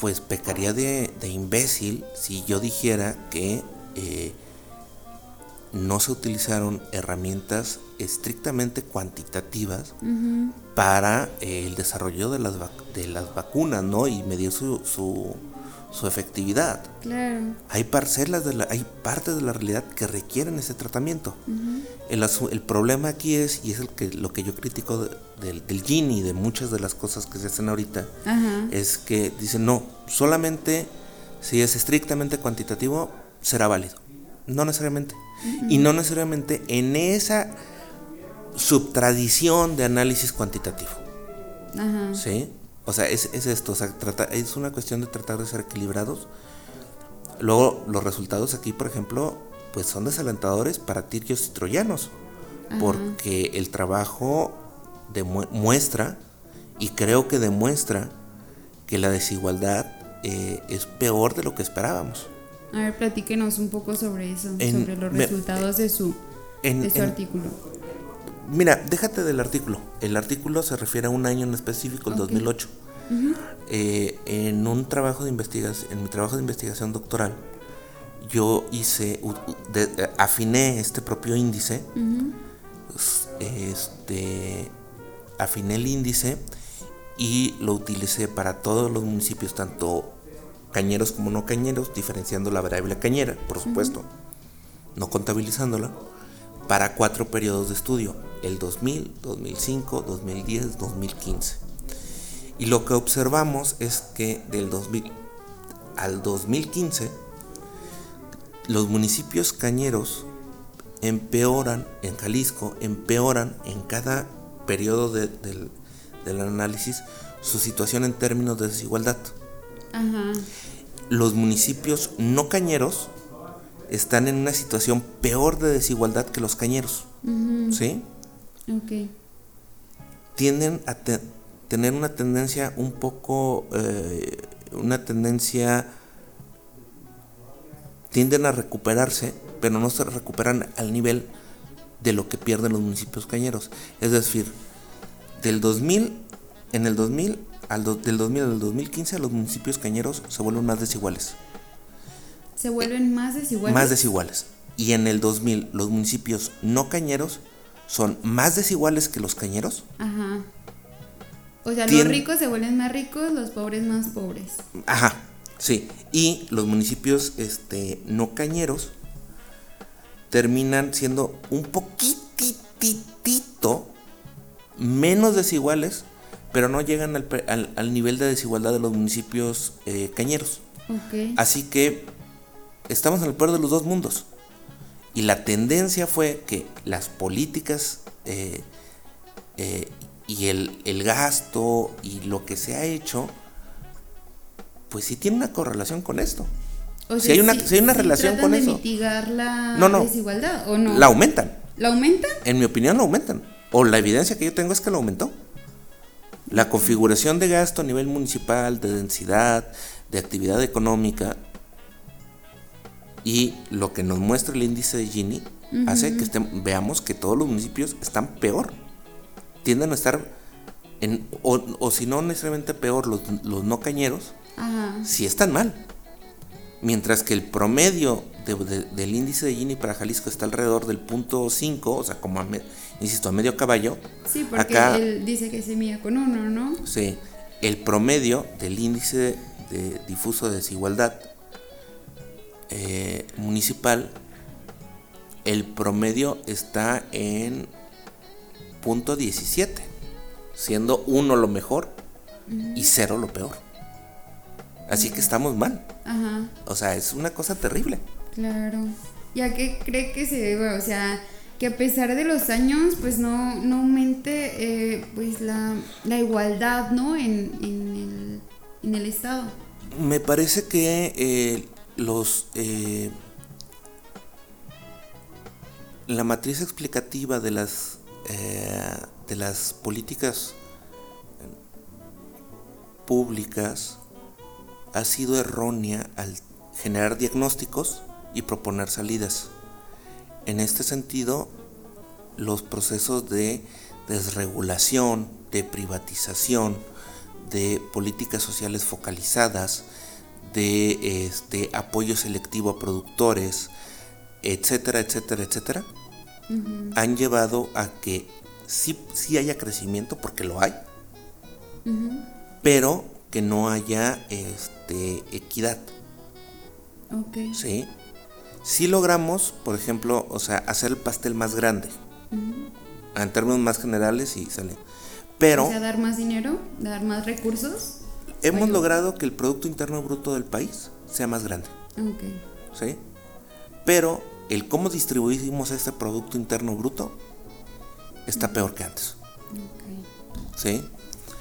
pues pecaría de, imbécil si yo dijera que eh, no se utilizaron herramientas estrictamente cuantitativas para eh, el desarrollo de las, de las vacunas, ¿no? Y medir su, su, su efectividad. Claro. Hay parcelas de la, hay partes de la realidad que requieren ese tratamiento. el, el, problema aquí es, y es el que, lo que yo critico del, del Gini y de muchas de las cosas que se hacen ahorita, es que dicen, no, solamente si es estrictamente cuantitativo, será válido. No necesariamente. Y no necesariamente en esa subtradición de análisis cuantitativo. ¿Sí? O sea, es, esto, o sea, trata, es una cuestión de tratar de ser equilibrados. Luego, los resultados aquí, por ejemplo, pues son desalentadores para tirios y troyanos, porque el trabajo demuestra, y creo que demuestra, que la desigualdad eh, es peor de lo que esperábamos. A ver, platíquenos un poco sobre eso, sobre los resultados de su, su artículo. Mira, déjate del artículo. El artículo se refiere a un año en específico, el 2008. Eh, en un trabajo de investigación, en mi trabajo de investigación doctoral, yo hice, afiné este propio índice, este, afiné el índice y lo utilicé para todos los municipios, tanto cañeros como no cañeros, diferenciando la variable cañera, por supuesto, no contabilizándola, para cuatro periodos de estudio el 2000, 2005, 2010, 2015. Y lo que observamos es que del 2000 al 2015 los municipios cañeros empeoran en Jalisco, empeoran en cada periodo del, análisis su situación en términos de desigualdad. Los municipios no cañeros están en una situación peor de desigualdad que los cañeros. ¿Sí? Ok. Tienden a tener una tendencia un poco, eh, una tendencia, tienden a recuperarse, pero no se recuperan al nivel de lo que pierden los municipios cañeros. Es decir, del 2000, en el 2000, al del 2000 al 2015, los municipios cañeros se vuelven más desiguales. ¿Se vuelven más desiguales? Más desiguales. Y en el 2000, los municipios no cañeros son más desiguales que los cañeros. Ajá. O sea, los ricos se vuelven más ricos, los pobres más pobres. Ajá, sí. Y los municipios este, no cañeros terminan siendo un poquititito menos desiguales, pero no llegan al, nivel de desigualdad de los municipios eh, cañeros. Okay. Así que estamos en el peor de los dos mundos Y la tendencia fue que las políticas eh, eh, y el, gasto y lo que se ha hecho, pues sí tiene una correlación con esto. si, hay una, si hay una relación con de eso. mitigar la No, no. desigualdad o no? La aumentan. ¿La aumentan? En mi opinión la aumentan. O la evidencia que yo tengo es que la aumentó. La configuración de gasto a nivel municipal, de densidad, de actividad económica y lo que nos muestra el índice de Gini hace que estén- veamos que todos los municipios están peor. Tienden a estar, en, o, o si no necesariamente peor, los, los no cañeros, Ajá. sí están mal. Mientras que el promedio de- de- del índice de Gini para Jalisco está alrededor del punto 5, o sea, como, a me- insisto, a medio caballo. Sí, porque Acá- él dice que se mide con uno, ¿no? Sí, el promedio del índice de, de difuso de desigualdad eh, municipal, el promedio está en punto 17, siendo uno lo mejor y cero lo peor. Así que estamos mal. Ajá, O sea, es una cosa terrible. claro. ¿Ya qué cree que se debe? O sea, que a pesar de los años, pues no, no aumente eh, pues la, la igualdad, ¿no? En, en, el, en el Estado. Me parece que eh, los eh, la matriz explicativa de las eh, de las políticas públicas ha sido errónea al generar diagnósticos y proponer salidas. En este sentido, los procesos de desregulación, de privatización, de políticas sociales focalizadas, de este apoyo selectivo a productores, etcétera, etcétera, etcétera, han llevado a que sí, sí haya crecimiento, porque lo hay, pero que no haya este, equidad. Ok. ¿sí? Si logramos, por ejemplo, o sea, hacer el pastel más grande, en términos más generales y sale. Pero O sea, dar más dinero, dar más recursos. Hemos logrado que el Producto Interno Bruto del país sea más grande, Ok. ¿sí? Pero el cómo distribuimos este Producto Interno Bruto está peor que antes, ok. ¿sí?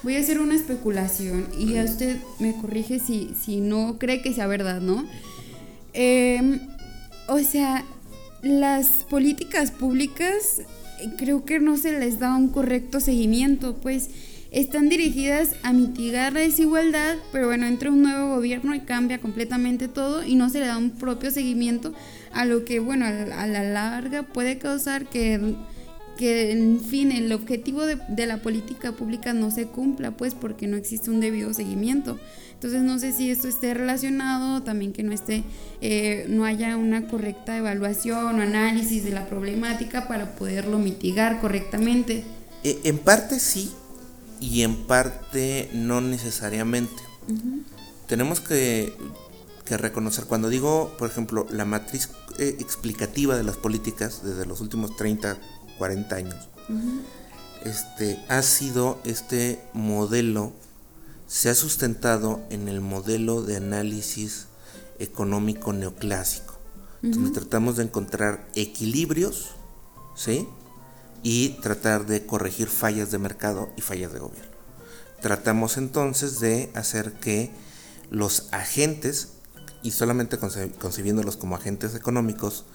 Voy a hacer una especulación y a usted me corrige si, si no cree que sea verdad, ¿no? Em, o sea, las políticas públicas eh, creo que no se les da un correcto seguimiento, pues están dirigidas a mitigar la desigualdad, pero bueno, entra un nuevo gobierno y cambia completamente todo y no se le da un propio seguimiento a lo que, bueno, a la- larga puede causar que que en fin el objetivo de, de la política pública no se cumpla pues porque no existe un debido seguimiento. Entonces no sé si esto esté relacionado también que no esté eh, no haya una correcta evaluación o análisis de la problemática para poderlo mitigar correctamente. E- En parte sí y en parte no necesariamente. Tenemos que, que reconocer, cuando digo, por ejemplo, la matriz eh, explicativa de las políticas desde los últimos 30, 40 años, este, ha sido este modelo, se ha sustentado en el modelo de análisis económico neoclásico, donde tratamos de encontrar equilibrios, ¿sí? Y tratar de corregir fallas de mercado y fallas de gobierno. Tratamos entonces de hacer que los agentes, y solamente concibiéndolos como agentes económicos,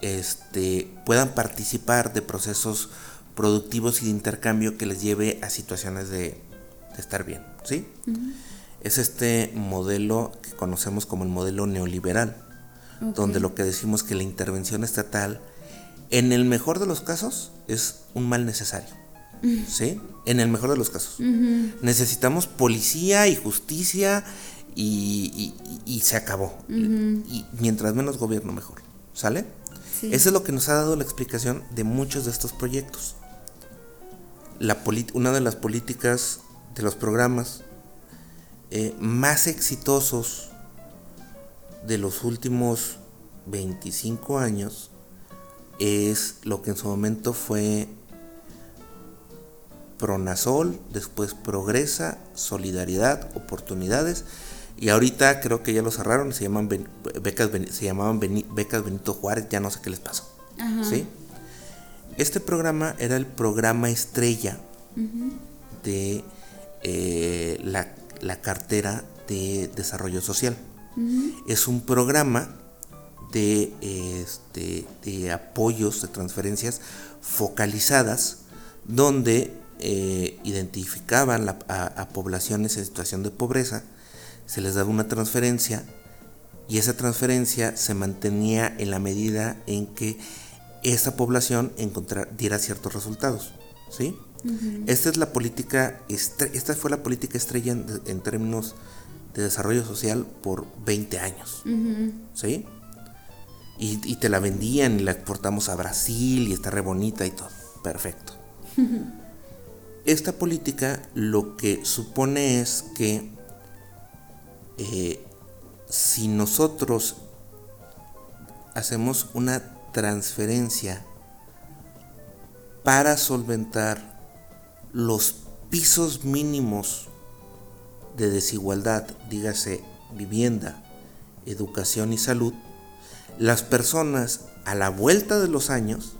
este, puedan participar de procesos productivos y de intercambio que les lleve a situaciones de, de estar bien. ¿sí? Es este modelo que conocemos como el modelo neoliberal, donde lo que decimos que la intervención estatal, en el mejor de los casos, es un mal necesario. ¿Sí? En el mejor de los casos. Necesitamos policía y justicia y, y- se acabó. Y mientras menos gobierno, mejor. ¿Sale? Sí. Eso es lo que nos ha dado la explicación de muchos de estos proyectos. La una de las políticas de los programas eh, más exitosos de los últimos 25 años es lo que en su momento fue Pronasol, después Progresa, Solidaridad, Oportunidades Y ahorita creo que ya lo cerraron, se, llaman becas, se llamaban becas Benito Juárez, ya no sé qué les pasó. ¿sí? Este programa era el programa estrella de eh, la, cartera de desarrollo social. Es un programa de, este, de apoyos, de transferencias focalizadas, donde eh, identificaban a, poblaciones en situación de pobreza, se les daba una transferencia y esa transferencia se mantenía en la medida en que esa población diera ciertos resultados. ¿sí? Esta es la política, esta fue la política estrella en, términos de desarrollo social por 20 años. ¿sí? Y, te la vendían y la exportamos a Brasil y está re bonita y todo. Perfecto. Esta política lo que supone es que eh, si nosotros hacemos una transferencia para solventar los pisos mínimos de desigualdad, dígase vivienda, educación y salud, las personas a la vuelta de los años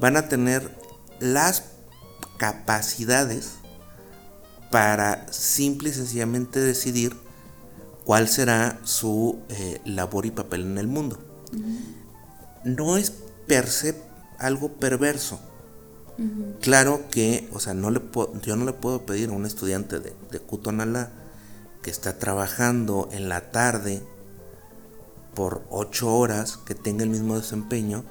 van a tener las capacidades para simple y sencillamente decidir cuál será su eh, labor y papel en el mundo. No es per se algo perverso. Claro que, o sea, no le yo no le puedo pedir a un estudiante de, de Cutonalá que está trabajando en la tarde por ocho horas que tenga el mismo desempeño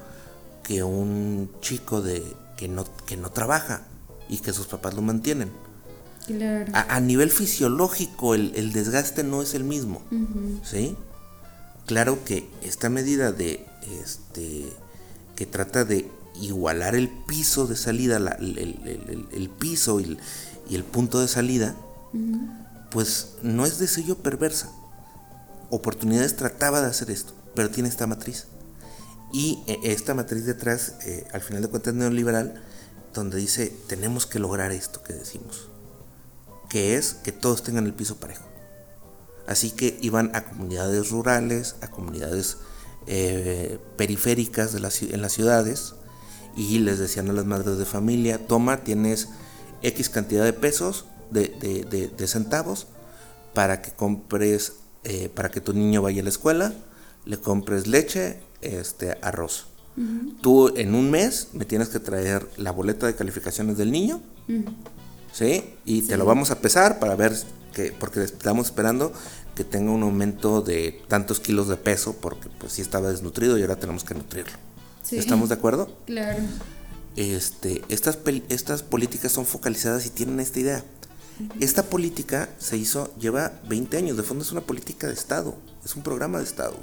que un chico de que no, que no trabaja y que sus papás lo mantienen. A, nivel fisiológico el, desgaste no es el mismo. ¿Sí? Claro que esta medida de este que trata de igualar el piso de salida, el, piso y, el, punto de salida, pues no es de sello perversa oportunidades trataba de hacer esto, pero tiene esta matriz. Y eh, esta matriz detrás, eh, al final de cuentas, neoliberal, donde dice, tenemos que lograr esto que decimos, que es que todos tengan el piso parejo. Así que iban a comunidades rurales, a comunidades eh, periféricas de en las ciudades, y les decían a las madres de familia, toma, tienes X cantidad de pesos, de, de centavos, para que compres eh, para que tu niño vaya a la escuela, le compres leche, este, arroz. Tú en un mes me tienes que traer la boleta de calificaciones del niño, ¿sí? Y te lo vamos a pesar para ver que, porque estamos esperando que tenga un aumento de tantos kilos de peso, porque pues sí estaba desnutrido y ahora tenemos que nutrirlo. ¿Estamos de acuerdo? Claro. Este, estas, estas políticas son focalizadas y tienen esta idea. Esta política se hizo, lleva 20 años, de fondo es una política de Estado, es un programa de Estado.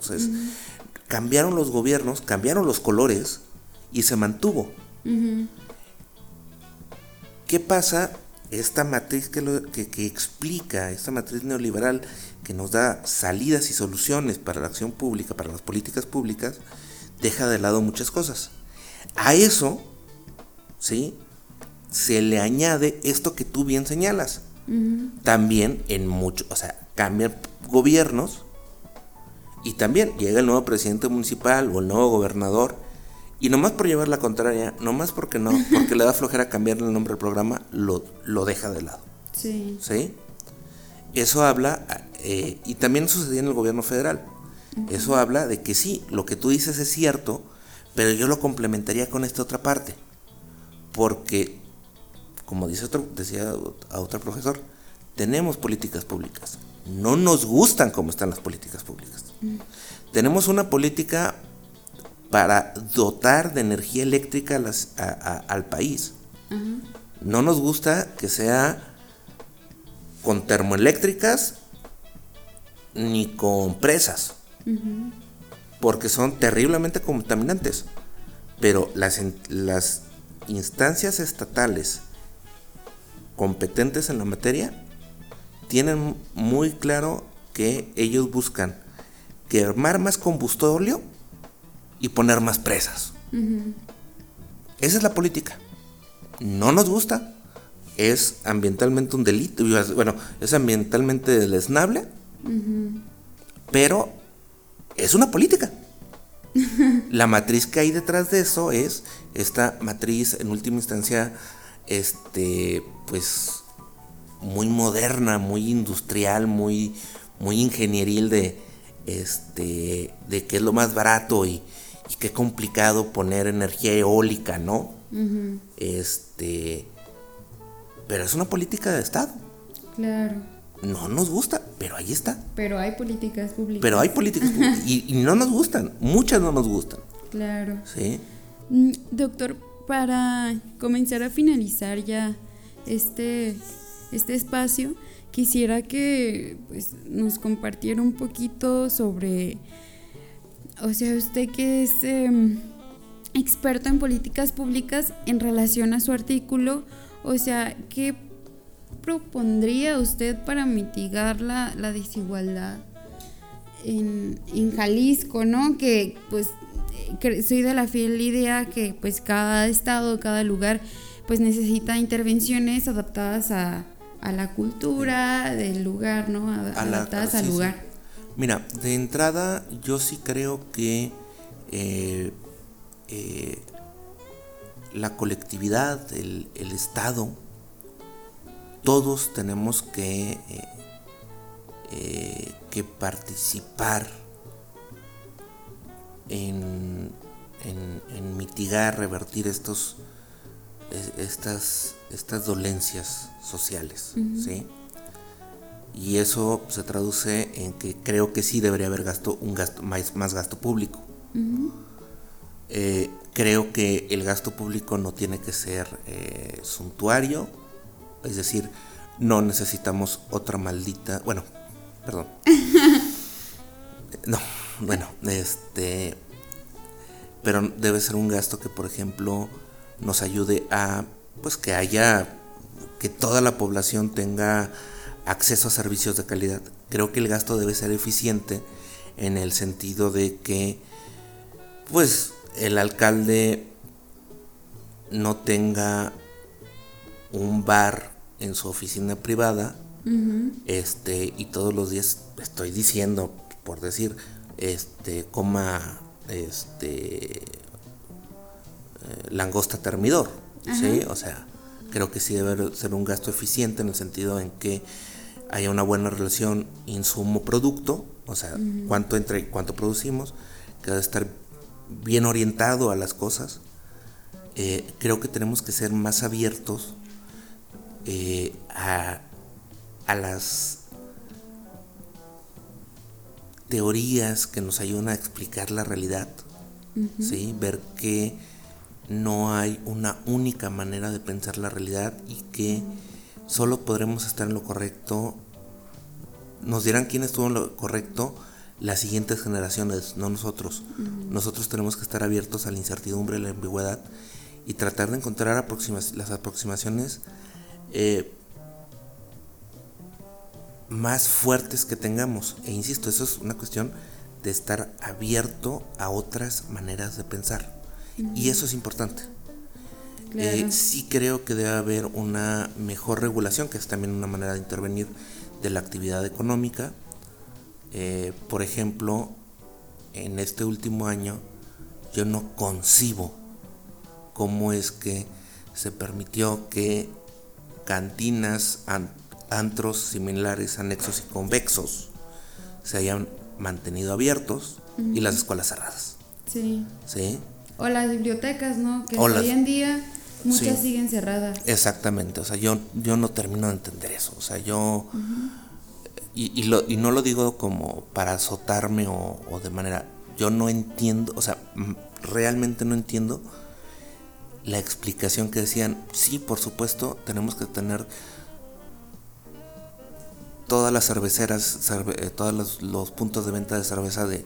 Cambiaron los gobiernos, cambiaron los colores y se mantuvo. ¿Qué pasa? Esta matriz que, que, explica, esta matriz neoliberal que nos da salidas y soluciones para la acción pública, para las políticas públicas, deja de lado muchas cosas. A eso, ¿sí? Se le añade esto que tú bien señalas. También en muchos, o sea, cambian gobiernos y también llega el nuevo presidente municipal o el nuevo gobernador y nomás por llevar la contraria, nomás porque no, porque le da flojera cambiar el nombre del programa, lo, lo deja de lado. Sí. ¿Sí? Eso habla, eh, y también sucedía en el gobierno federal. Eso habla de que sí, lo que tú dices es cierto, pero yo lo complementaría con esta otra parte. Porque como dice otro, decía a otro profesor, tenemos políticas públicas. No nos gustan cómo están las políticas públicas. Tenemos una política para dotar de energía eléctrica al país. No nos gusta que sea con termoeléctricas ni con presas, porque son terriblemente contaminantes. Pero las, las instancias estatales competentes en la materia tienen muy claro que ellos buscan quemar más combustible y poner más presas. Esa es la política. No nos gusta. Es ambientalmente un delito. Bueno, es ambientalmente deleznable. Pero es una política. La matriz que hay detrás de eso es esta matriz en última instancia este pues muy moderna, muy industrial, muy muy ingenieril de este de qué es lo más barato y, y qué complicado poner energía eólica, ¿no? Este pero es una política de Estado. Claro. No nos gusta, pero ahí está. Pero hay políticas públicas. Pero hay políticas públicas y, y, no nos gustan, muchas no nos gustan. Claro. Sí. Mm, doctor, para comenzar a finalizar ya este, este espacio, quisiera que pues, nos compartiera un poquito sobre, o sea, usted que es eh, experto en políticas públicas en relación a su artículo, o sea, ¿qué propondría usted para mitigar la, la desigualdad en, en, Jalisco, ¿no? Que pues soy de la fiel idea que pues cada estado, cada lugar pues necesita intervenciones adaptadas a, a la cultura del lugar, ¿no? A, a adaptadas la, al sí, lugar. Sí. Mira, de entrada yo sí creo que eh, eh, la colectividad, el, el Estado, todos tenemos que, eh, eh, que participar en, en, en, mitigar, revertir estos, estas, estas dolencias sociales. Uh -huh. ¿sí? Y eso se traduce en que creo que sí debería haber gasto, un gasto, más, más gasto público. Uh -huh. eh, creo que el gasto público no tiene que ser eh, suntuario, es decir, no necesitamos otra maldita. Bueno, perdón. no, bueno, este. Pero debe ser un gasto que, por ejemplo, nos ayude a. Pues que haya. Que toda la población tenga acceso a servicios de calidad. Creo que el gasto debe ser eficiente en el sentido de que. Pues el alcalde no tenga un bar en su oficina privada, uh -huh. este, y todos los días estoy diciendo, por decir, este, coma, este, eh, langosta termidor. ¿sí? O sea, creo que sí debe ser un gasto eficiente en el sentido en que haya una buena relación insumo-producto, o sea, uh -huh. cuánto entra y cuánto producimos, que debe estar bien orientado a las cosas. Eh, creo que tenemos que ser más abiertos eh, a, a, las teorías que nos ayudan a explicar la realidad, uh -huh. ¿sí? ver que no hay una única manera de pensar la realidad y que solo podremos estar en lo correcto. Nos dirán quién estuvo en lo correcto las siguientes generaciones, no nosotros. Uh -huh. Nosotros tenemos que estar abiertos a la incertidumbre, a la ambigüedad y tratar de encontrar las aproximaciones eh, más fuertes que tengamos. E insisto, eso es una cuestión de estar abierto a otras maneras de pensar. Uh -huh. Y eso es importante. Claro. Eh, sí creo que debe haber una mejor regulación, que es también una manera de intervenir de la actividad económica. Eh, por ejemplo, en este último año yo no concibo cómo es que se permitió que cantinas, antros similares, anexos y convexos se hayan mantenido abiertos uh -huh. y las escuelas cerradas. Sí. ¿Sí? O las bibliotecas, ¿no? Que hoy en día muchas sí. siguen cerradas. Exactamente, o sea, yo, yo no termino de entender eso. O sea, yo... Uh -huh. y, y, lo, y, no lo digo como para azotarme o, o de manera... Yo no entiendo, o sea, realmente no entiendo la explicación que decían, sí, por supuesto, tenemos que tener todas las cerveceras, cerve eh, todos los, puntos de venta de cerveza de,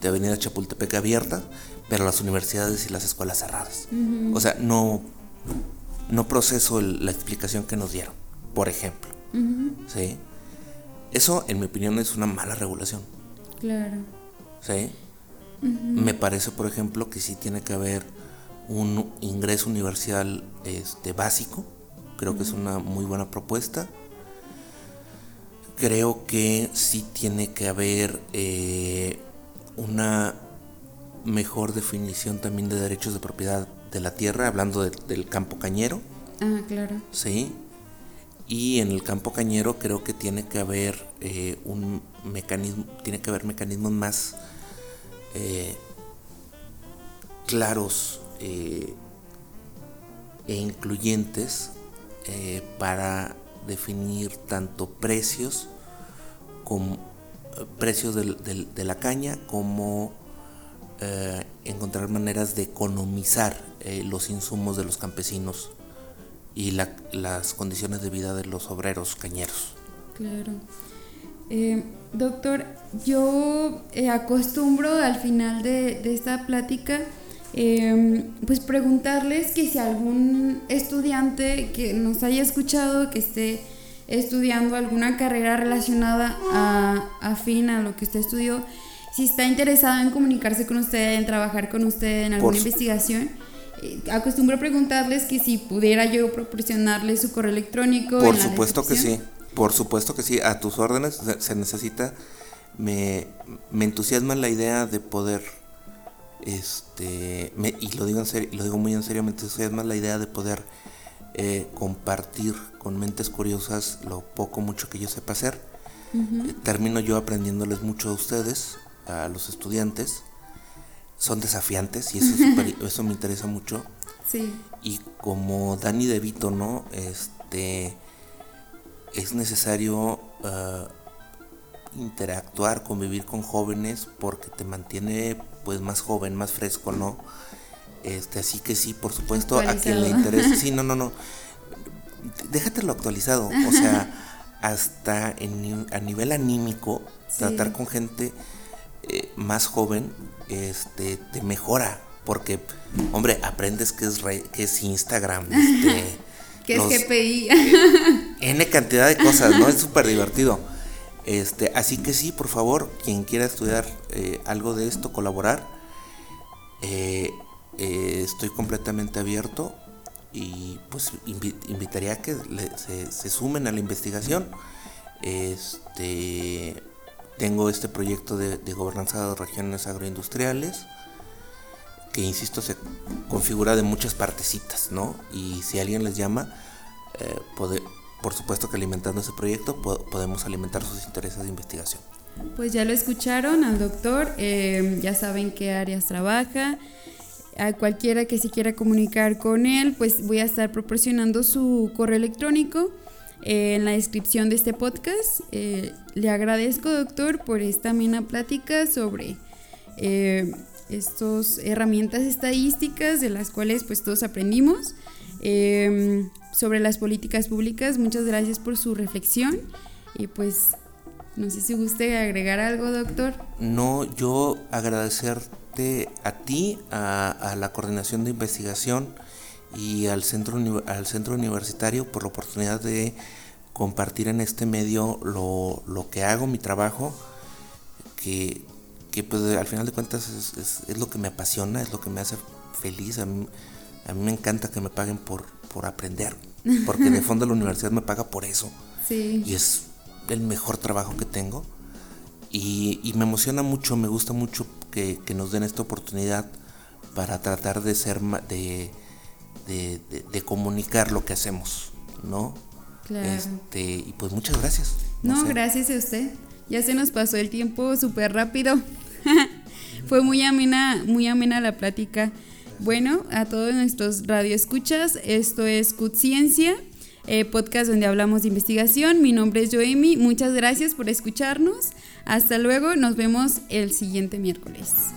de, Avenida Chapultepec abiertas, pero las universidades y las escuelas cerradas. Uh -huh. O sea, no, no proceso el, la explicación que nos dieron, por ejemplo. Uh -huh. ¿Sí? Eso, en mi opinión, es una mala regulación. Claro. ¿Sí? Uh -huh. Me parece, por ejemplo, que sí tiene que haber un ingreso universal este, básico. Creo que es una muy buena propuesta. Creo que sí tiene que haber eh, una mejor definición también de derechos de propiedad de la tierra, hablando del campo cañero. Ah, claro. Sí. Y en el campo cañero creo que tiene que haber eh, un mecanismo, tiene que haber mecanismos más eh, claros e incluyentes para definir tanto precios como precios de la caña como eh, encontrar maneras de economizar eh, los insumos de los campesinos y las condiciones de vida de los obreros cañeros. Claro. Eh, doctor, yo acostumbro al final de, de esta plática pues preguntarles que si algún estudiante que nos haya escuchado, que esté estudiando alguna carrera relacionada a, a fin a lo que usted estudió, si está interesado en comunicarse con usted, en trabajar con usted en alguna investigación, eh, acostumbro a preguntarles que si pudiera yo proporcionarle su correo electrónico. Por supuesto que sí, por supuesto que sí, a tus órdenes se, necesita, me, me, entusiasma la idea de poder, este, y lo digo, en serio, lo digo muy en serio, me entusiasma la idea de poder eh, compartir con mentes curiosas lo poco, mucho que yo sepa hacer. Eh, termino yo aprendiéndoles mucho a ustedes a los estudiantes. Son desafiantes y eso, eso me interesa mucho. Sí. Y como Dani De Vito, ¿no? Este es necesario uh, interactuar, convivir con jóvenes porque te mantiene pues más joven, más fresco, ¿no? Este, así que sí, por supuesto, a quien le interese. Sí, no, no, no. Déjatelo actualizado. O sea, hasta en, a nivel anímico, tratar con gente eh, más joven, este, te mejora. Porque, hombre, aprendes que es, que es Instagram, este, que es GPI. N cantidad de cosas, ¿no? Es súper divertido. Este, así que sí, por favor, quien quiera estudiar eh, algo de esto, colaborar, eh, estoy completamente abierto y pues invitaría a que se, sumen a la investigación. Este, tengo este proyecto de, gobernanza de regiones agroindustriales, que insisto, se configura de muchas partecitas, ¿no? Y si alguien les llama, eh, por supuesto que alimentando ese proyecto podemos alimentar sus intereses de investigación. Pues ya lo escucharon al doctor, eh, ya saben qué áreas trabaja. A cualquiera que se quiera comunicar con él, pues voy a estar proporcionando su correo electrónico eh, en la descripción de este podcast. Eh, le agradezco, doctor, por esta amena plática sobre eh, estas herramientas estadísticas de las cuales pues todos aprendimos. Sobre las políticas públicas, muchas gracias por su reflexión y pues no sé si guste agregar algo, doctor. No, yo agradecerte a ti, a, a la coordinación de investigación, y al centro, al centro universitario por la oportunidad de compartir en este medio lo, lo que hago, mi trabajo, que, que pues al final de cuentas es, es, lo que me apasiona, es lo que me hace feliz. A mí, a mí me encanta que me paguen por, por aprender, porque de fondo la universidad me paga por eso. Y es el mejor trabajo que tengo. Y, y me emociona mucho, me gusta mucho que, que, nos den esta oportunidad para tratar de ser de, de, comunicar lo que hacemos, ¿no? Claro. Este, y pues muchas gracias. No, gracias a usted. Ya se nos pasó el tiempo súper rápido. Fue muy amena, muy amena la plática. Bueno, a todos nuestros radioescuchas, esto es CUT Ciencia, eh, podcast donde hablamos de investigación. Mi nombre es Joemi. Muchas gracias por escucharnos. Hasta luego, nos vemos el siguiente miércoles.